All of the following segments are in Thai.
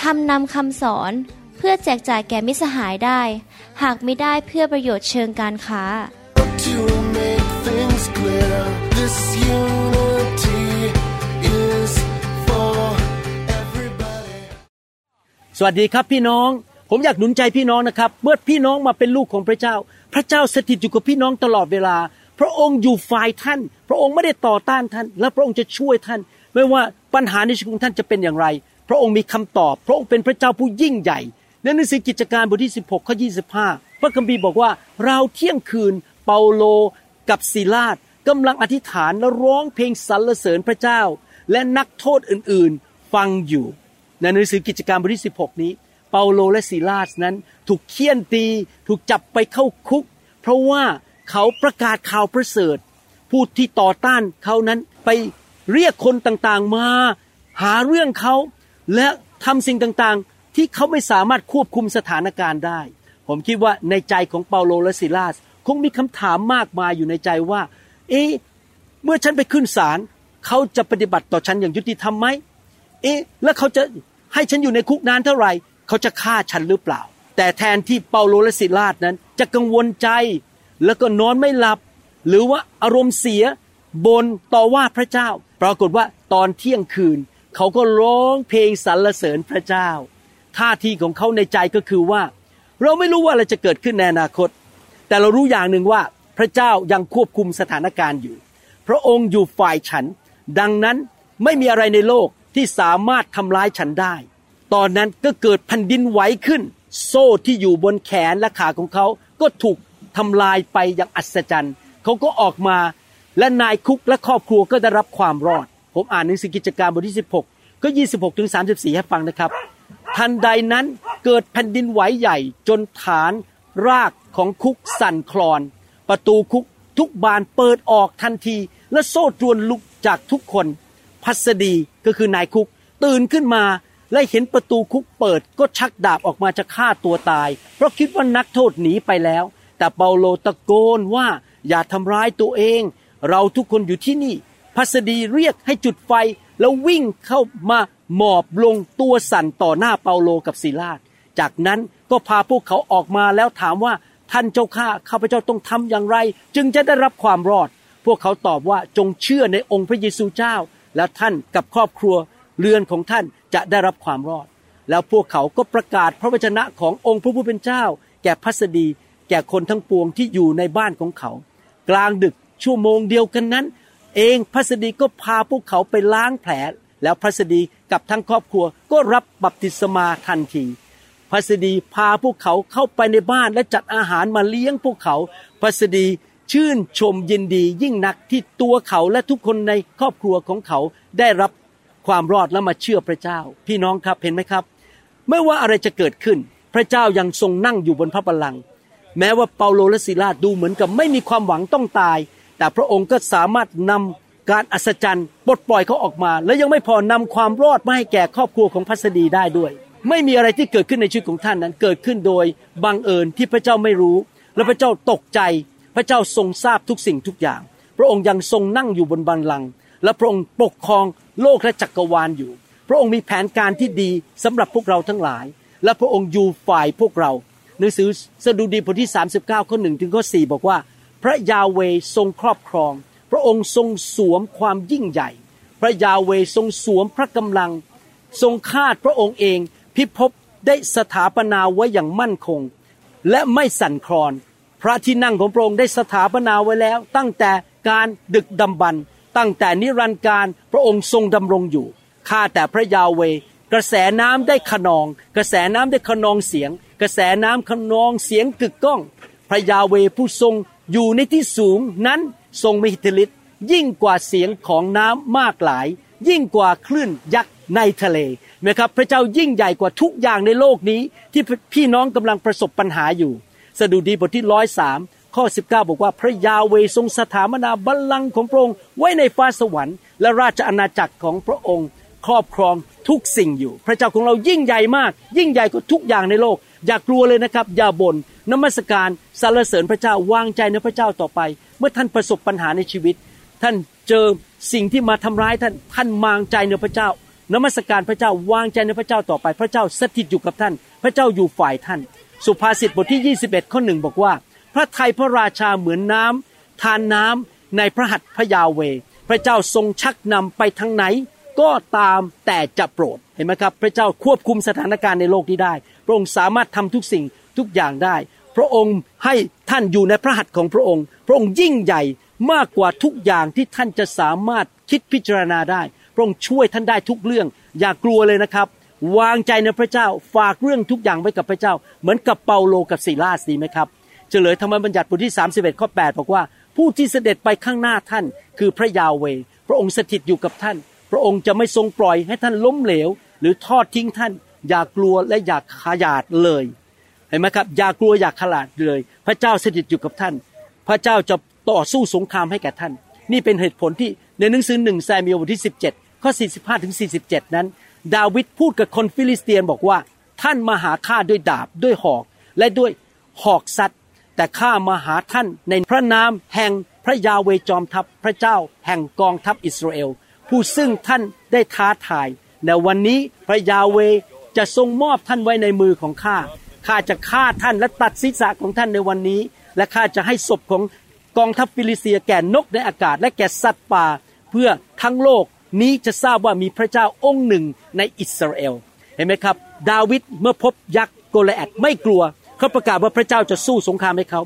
ทำนำคำสอนเพื่อแจกจ่ายแก่มิสหายได้ หากไม่ได้เพื่อประโยชน์เชิงการค้า To make things clear, this unity is for everybody. สวัสดีครับพี่น้อง ผมอยากหนุนใจพี่น้องนะครับ เมื่อพี่น้องมาเป็นลูกของพระเจ้า พระเจ้าสถิตอยู่กับพี่น้องตลอดเวลา พระองค์อยู่ฝ่ายท่าน พระองค์ไม่ได้ต่อต้านท่าน และพระองค์จะช่วยท่าน ไม่ว่าปัญหาในชีวิตของท่านจะเป็นอย่างไร พระองค์มีคำตอบ พระองค์เป็นพระเจ้าผู้ยิ่งใหญ่ในหนังสือกิจการบทที่ 16ข้อ25 พระคัมภีร์บอกว่าเราเที่ยงคืนเปาโลกับศิลาดกำลังอธิษฐานและร้องเพลงสรรเสริญพระเจ้า และนักโทษอื่นๆฟังอยู่ ในหนังสือกิจการบทที่ 16 นี้ เปาโลและซีลาสนั้นถูกเคี่ยนตี ถูกจับไปเข้าคุก เพราะว่าเขาประกาศข่าวประเสริฐ ผู้ที่ต่อต้านเขานั้นไปเรียกคนต่างๆมา หาเรื่องเขา และทำสิ่งต่างๆ ที่เขาไม่สามารถควบคุมสถานการณ์ได้ ผมคิดว่าในใจของเปาโลและซิลาสคงมีคำถามมากมายอยู่ในใจว่า เอ๊ะเมื่อฉันไปขึ้นศาลเขาจะปฏิบัติต่อฉันอย่างยุติธรรมไหมเอ๊ะแล้วเขาจะให้ฉันอยู่ในคุกนานเท่าไหร่ เขาจะฆ่าฉันหรือเปล่า แต่แทนที่เปาโลและซิลาสนั้น จะกังวลใจแล้วก็นอนไม่หลับ หรือว่าอารมณ์เสียบนต่อว่าพระเจ้า ปรากฏว่าตอนเที่ยงคืน เขาก็ร้องเพลงสรรเสริญพระเจ้า ท่าทีของเขาในใจก็คือว่า เราไม่รู้ว่าอะไรจะเกิดขึ้นในอนาคต แต่เรารู้อย่างหนึ่งว่าพระเจ้ายังควบคุมสถานการณ์อยู่ พระองค์อยู่ฝ่ายฉัน ดังนั้นไม่มีอะไรในโลกที่สามารถทำร้ายฉันได้ ตอนนั้นก็เกิดแผ่นดินไหวขึ้น โซ่ที่อยู่บนแขนและขาของเขาก็ถูกทำลายไปอย่างอัศจรรย์ เขาก็ออกมาและนายคุกและครอบครัวก็ได้รับความรอด ผมอ่านหนังสือกิจการบทที่ 16 ก็ 26 ถึง 34 ให้ฟังนะครับ ทันใดนั้นเกิดแผ่นดินไหวใหญ่จนฐานรากของคุกสั่นคลอน ประตูคุกทุกบานเปิดออกทันที และโซ่ตรวนลุกจากทุกคน พัสดีก็คือนายคุก ตื่นขึ้นมาและเห็นประตูคุกเปิดก็ชักดาบออกมาจะฆ่าตัวตาย เพราะคิดว่านักโทษหนีไปแล้ว แต่เปาโลตะโกนว่าอย่าทำร้ายตัวเอง เราทุกคนอยู่ที่นี่ พัสดีเรียกให้จุดไฟ แล้ววิ่งเข้ามาหมอบลงตัวสั่นต่อหน้าเปาโลกับศิลาดจากนั้นก็พาพวกเขาออกมาแล้วถามว่าท่านเจ้าข้าข้าพเจ้าต้องทำอย่างไร จึงจะได้รับความรอด พวกเขาตอบว่าจงเชื่อในองค์พระเยซูเจ้า และท่านกับครอบครัวเรือนของท่านจะได้รับความรอด แล้วพวกเขาก็ประกาศพระวจนะขององค์พระผู้เป็นเจ้า แก่พัสดี แก่คนทั้งปวงที่อยู่ในบ้านของเขา กลางดึกชั่วโมงเดียวกันนั้น เองพัสดีก็พาพวกเขาไปล้างแผล แล้วพัสดีกับทั้งครอบครัวก็รับบัพติศมาทันทีพัสดีพาพวกเขาเข้าไปในบ้านและจัดอาหารมาเลี้ยงพวกเขาพัสดีชื่นชมยินดียิ่งนักที่ตัวเขาและทุกคนในครอบครัวของเขาได้รับความรอดและมาเชื่อพระเจ้า พี่น้องครับเห็นไหมครับ ไม่ว่าอะไรจะเกิดขึ้น พระเจ้ายังทรงนั่งอยู่บนพระบัลลังก์แม้ว่าเปาโลและศิลาดูเหมือนกับไม่มีความหวังต้องตาย แต่พระองค์ก็สามารถนำการอัศจรรย์ปลดปล่อยเขาออกมา และยังไม่พอนำความรอดมาให้แก่ครอบครัวของพัสดีได้ด้วย ไม่มีอะไรที่เกิดขึ้นในชีวิตของท่านนั้น เกิดขึ้นโดยบังเอิญที่พระเจ้าไม่รู้ และพระเจ้าตกใจ พระเจ้าทรงทราบทุกสิ่งทุกอย่าง พระองค์ยังทรงนั่งอยู่บนบัลลังก์และพระองค์ปกครองโลกและจักรวาลอยู่ พระองค์มีแผนการที่ดีสำหรับพวกเราทั้งหลาย และพระองค์อยู่ฝ่ายพวกเราหนังสือสดุดีบทที่ 39ข้อหนึ่งถึงข้อ4บอกว่า พระยาเวทรงครอบครอง พระองค์ทรงสวมความยิ่งใหญ่ พระยาเวทรงสวมพระกำลัง ทรงคาดพระองค์เอง พิภพได้สถาปนาไว้อย่างมั่นคง และไม่สั่นคลอน พระที่นั่งของพระองค์ได้สถาปนาไว้แล้ว ตั้งแต่การดึกดำบรรตั้งแต่นิรันดร์การพระองค์ทรงดำรงอยู่ข้าแต่พระยาเวกระแสน้ำได้ขนอง กระแสน้ำได้ขนองเสียง กระแสน้ำขนองเสียงกึกก้อง พระยาเวผู้ทรง อยู่ในที่สูงนั้นทรงมีอิทธิฤทธิ์ยิ่งกว่าเสียงของน้ำมากหลาย ยิ่งกว่าคลื่นยักษ์ในทะเลนะครับพระเจ้ายิ่งใหญ่กว่าทุกอย่างในโลกนี้ ที่พี่น้องกำลังประสบปัญหาอยู่ สดุดีบทที่ร้อยสามข้อ 19 บอกว่าพระยาเวทรงสถาปนาบัลลังก์ของพระองค์ไว้ในฟ้าสวรรค์ และราชอาณาจักรของพระองค์ครอบครองทุกสิ่งอยู่ พระเจ้าของเรายิ่งใหญ่มาก ยิ่งใหญ่กว่าทุกอย่างในโลก อย่ากลัวเลยนะครับ อย่าบน่น นมัสการสรรเสริญพระเจ้าวางใจในพระเจ้าต่อไป เมื่อท่านประสบปัญหาในชีวิต ท่านเจอสิ่งที่มาทำร้ายท่านท่านมางใจในพระเจ้านมัสการพระเจ้าวางใจในพระเจ้าต่อไป พระเจ้าสถิตอยู่กับท่าน พระเจ้าอยู่ฝ่ายท่าน สุภาษิตบทที่ 21 ข้อหนึ่งบอกว่า พระไทยพระราชาเหมือนน้ำทานน้ำในพระหัตถ์พระยาเว พระเจ้าทรงชักนำไปทางไหน ก็ตามแต่จะโปรดเห็นไหมครับ พระเจ้าควบคุมสถานการณ์ในโลกนี้ได้ พระองค์สามารถทำทุกสิ่งทุกอย่างได้ พระองค์ให้ท่านอยู่ในพระหัตถ์ของพระองค์ พระองค์ยิ่งใหญ่มากกว่าทุกอย่างที่ท่านจะสามารถคิดพิจารณาได้ พระองค์ช่วยท่านได้ทุกเรื่อง อย่ากลัวเลยนะครับ วางใจในพระเจ้าฝากเรื่องทุกอย่างไว้กับพระเจ้า เหมือนกับเปาโลกับซีลาสดีไหมครับเฉลยธรรมบัญญัติบทที่ 31ข้อ8บอกว่า ผู้ที่เสด็จไปข้างหน้าท่าน คือพระยาห์เวห์ พระองค์สถิตอยู่กับท่าน พระองค์จะไม่ทรงปล่อยให้ท่านล้มเหลว หรือทอดทิ้งท่าน อย่ากลัวและอย่าขยาดเลย เห็นไหมครับ อย่ากลัวอย่าขยาดเลย พระเจ้าสถิตอยู่กับท่าน พระเจ้าจะต่อสู้สงครามให้แก่ท่าน นี่เป็นเหตุผลที่ในหนังสือหนึ่งซามูเอลบทที่ 17 ข้อ 45ถึง47 นั้น ดาวิดพูดกับคนฟิลิสเตียนบอกว่า ท่านมาหาข้าด้วยดาบด้วยหอก และด้วยหอกสัตว์แต่ข้ามาหาท่านในพระนามแห่งพระยาเวจอมทัพพระเจ้าแห่งกองทัพอิสราเอล ผู้ซึ่งท่านได้ท้าทายในวันนี้พระยาเวจะทรงมอบท่านไว้ในมือของข้า ข้าจะฆ่าท่านและตัดศีรษะของท่านในวันนี้ และข้าจะให้ศพของกองทัพฟิลิเตียแก่นกในอากาศ และแก่สัตว์ป่า เพื่อทั้งโลกนี้จะทราบว่ามีพระเจ้าองค์หนึ่งในอิสราเอลเห็นไหมครับ ดาวิดเมื่อพบยักษ์โกลแอดไม่กลัวเขาประกาศว่าพระเจ้าจะสู้สงครามให้เขา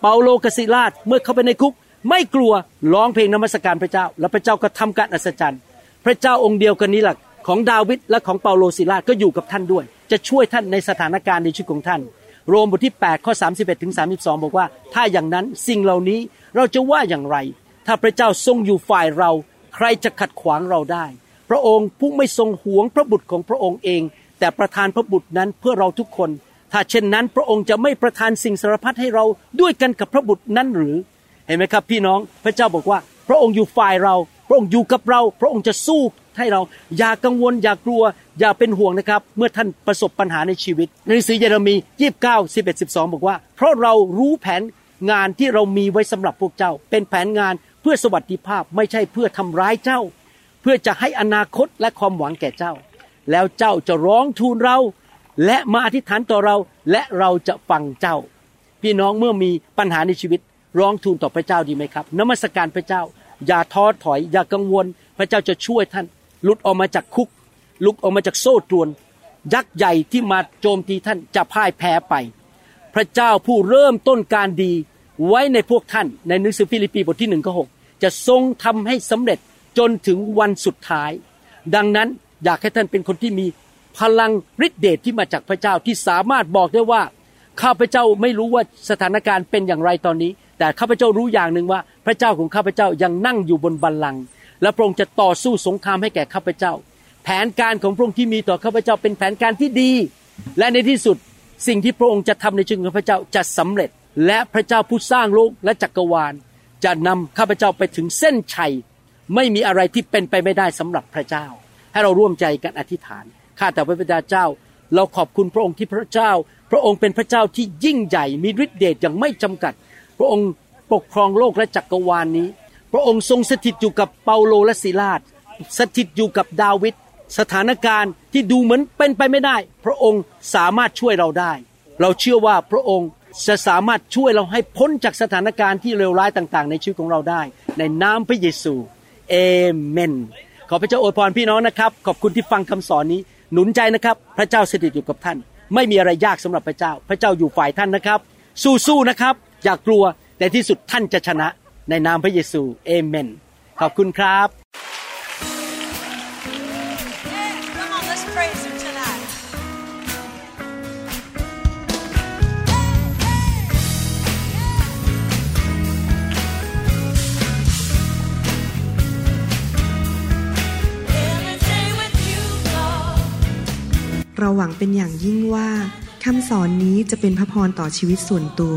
เปาโลกบศิลาสเมื่อเขาไปในคุก ไม่กลัวร้องเพลงนมัสการพระเจ้า แล้วพระเจ้าก็ทำการอัศจรรย์ พระเจ้าองค์เดียวกันนี้แหละ ของดาวิดและของเปาโลศิลาสก็อยู่กับท่านด้วย จะช่วยท่านในสถานการณ์ในชีวิตของท่าน โรมบทที่ 8 ข้อ 31ถึง32 บอกว่า ถ้าอย่างนั้นสิ่งเหล่านี้เราจะว่าอย่างไร ถ้าพระเจ้าทรงอยู่ฝ่ายเรา ใครจะขัดขวางเราได้ พระองค์ผู้ไม่ทรงหวงพระบุตรของพระองค์เอง แต่ประทานพระบุตรนั้นเพื่อเราทุกคน ถ้าเช่นนั้นพระองค์จะไม่ประทานสิ่งสารพัดให้เราด้วยกันกับพระบุตรนั้นหรือ เห็นไหมครับ พี่น้องพระเจ้าบอกว่า พระองค์อยู่ฝ่ายเรา พระองค์อยู่กับเรา พระองค์จะสู้ ให้เราอย่ากังวลอย่ากลัว อย่าเป็นห่วงนะครับ เมื่อท่านประสบปัญหาในชีวิต ในหนังสือเยเรมี29 11 12บอกว่า เพราะเรารู้แผนงานที่เรามีไว้สำหรับพวกเจ้า เป็นแผนงานเพื่อสวัสดิภาพไม่ใช่เพื่อทำร้ายเจ้า เพื่อจะให้อนาคตและความหวังแก่เจ้า แล้วเจ้าจะร้องทูลเรา และมาอธิษฐานต่อเราและเราจะฟังเจ้า พี่น้องเมื่อมีปัญหาในชีวิต ร้องทูลต่อพระเจ้าดีไหมครับนมัสการพระเจ้า อย่าท้อถอย อย่ากังวล พระเจ้าจะช่วยท่าน หลุดออกมาจากคุกหลุดออกมาจากโซ่ตรวน ยักษ์ใหญ่ที่มาโจมตีท่านจะพ่ายแพ้ไป พระเจ้าผู้เริ่มต้นการดีไว้ในพวกท่านในหนังสือฟิลิปปีบทที่หนึ่งข้อหกจะทรงทำให้สำเร็จจนถึงวันสุดท้าย ดังนั้นอยากให้ท่านเป็นคนที่มีพลังฤทธิเดชที่มาจากพระเจ้าที่สามารถบอกได้ว่าข้าพเจ้าไม่รู้ว่าสถานการณ์เป็นอย่างไรตอนนี้ แต่ข้าพเจ้ารู้อย่างหนึ่งว่า พระเจ้าของข้าพเจ้ายังนั่งอยู่บนบัลลังก์ และพระองค์จะต่อสู้สงครามให้แก่ข้าพเจ้า แผนการของพระองค์ที่มีต่อข้าพเจ้าเป็นแผนการที่ดี และในที่สุดสิ่งที่พระองค์จะทำในชีวิตของข้าพเจ้าจะสำเร็จ และพระเจ้าผู้สร้างโลกและจักรวาล จะนำข้าพเจ้าไปถึงเส้นชัย ไม่มีอะไรที่เป็นไปไม่ได้สำหรับพระเจ้า ให้เราร่วมใจกันอธิษฐานข้าแต่พระบิดาเจ้า เราขอบคุณพระองค์ที่พระเจ้า พระองค์เป็นพระเจ้าที่ยิ่งใหญ่มีฤทธิเดชอย่างไม่จำกัด พระองค์ปกครองโลกและจักรวาลนนี้ พระองค์ทรงสถิตอยู่กับเปาโลและศิลาดสถิตอยู่กับดาวิดสถานการณ์ที่ดูเหมือนเป็นไปไม่ได้ พระองค์สามารถช่วยเราได้ เราเชื่อว่าพระองค์จะสามารถช่วยเราให้พ้นจากสถานการณ์ที่เลวร้ายต่างๆ ในชีวิตของเราได้ ในนามพระเยซูเอเมน ขอพระเจ้าอวยพรพี่น้องนะครับ ขอบคุณที่ฟังคำสอนนี้ หนุนใจนะครับ พระเจ้าสถิตอยู่กับท่าน ไม่มีอะไรยากสำหรับพระเจ้า พระเจ้าอยู่ฝ่ายท่านนะครับ สู้ๆนะครับ อย่ากลัวแต่ที่สุดท่านจะชนะ ในนามพระเยซูเอเมน ขอบคุณครับ เราหวังเป็นอย่างยิ่งว่าคำสอนนี้จะเป็นพระพรต่อชีวิตส่วนตัว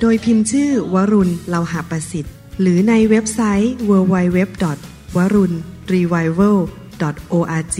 โดยพิมพ์ชื่อวรุณเลาหาประสิทธิ์ หรือในเว็บไซต์ www.warunrevival.org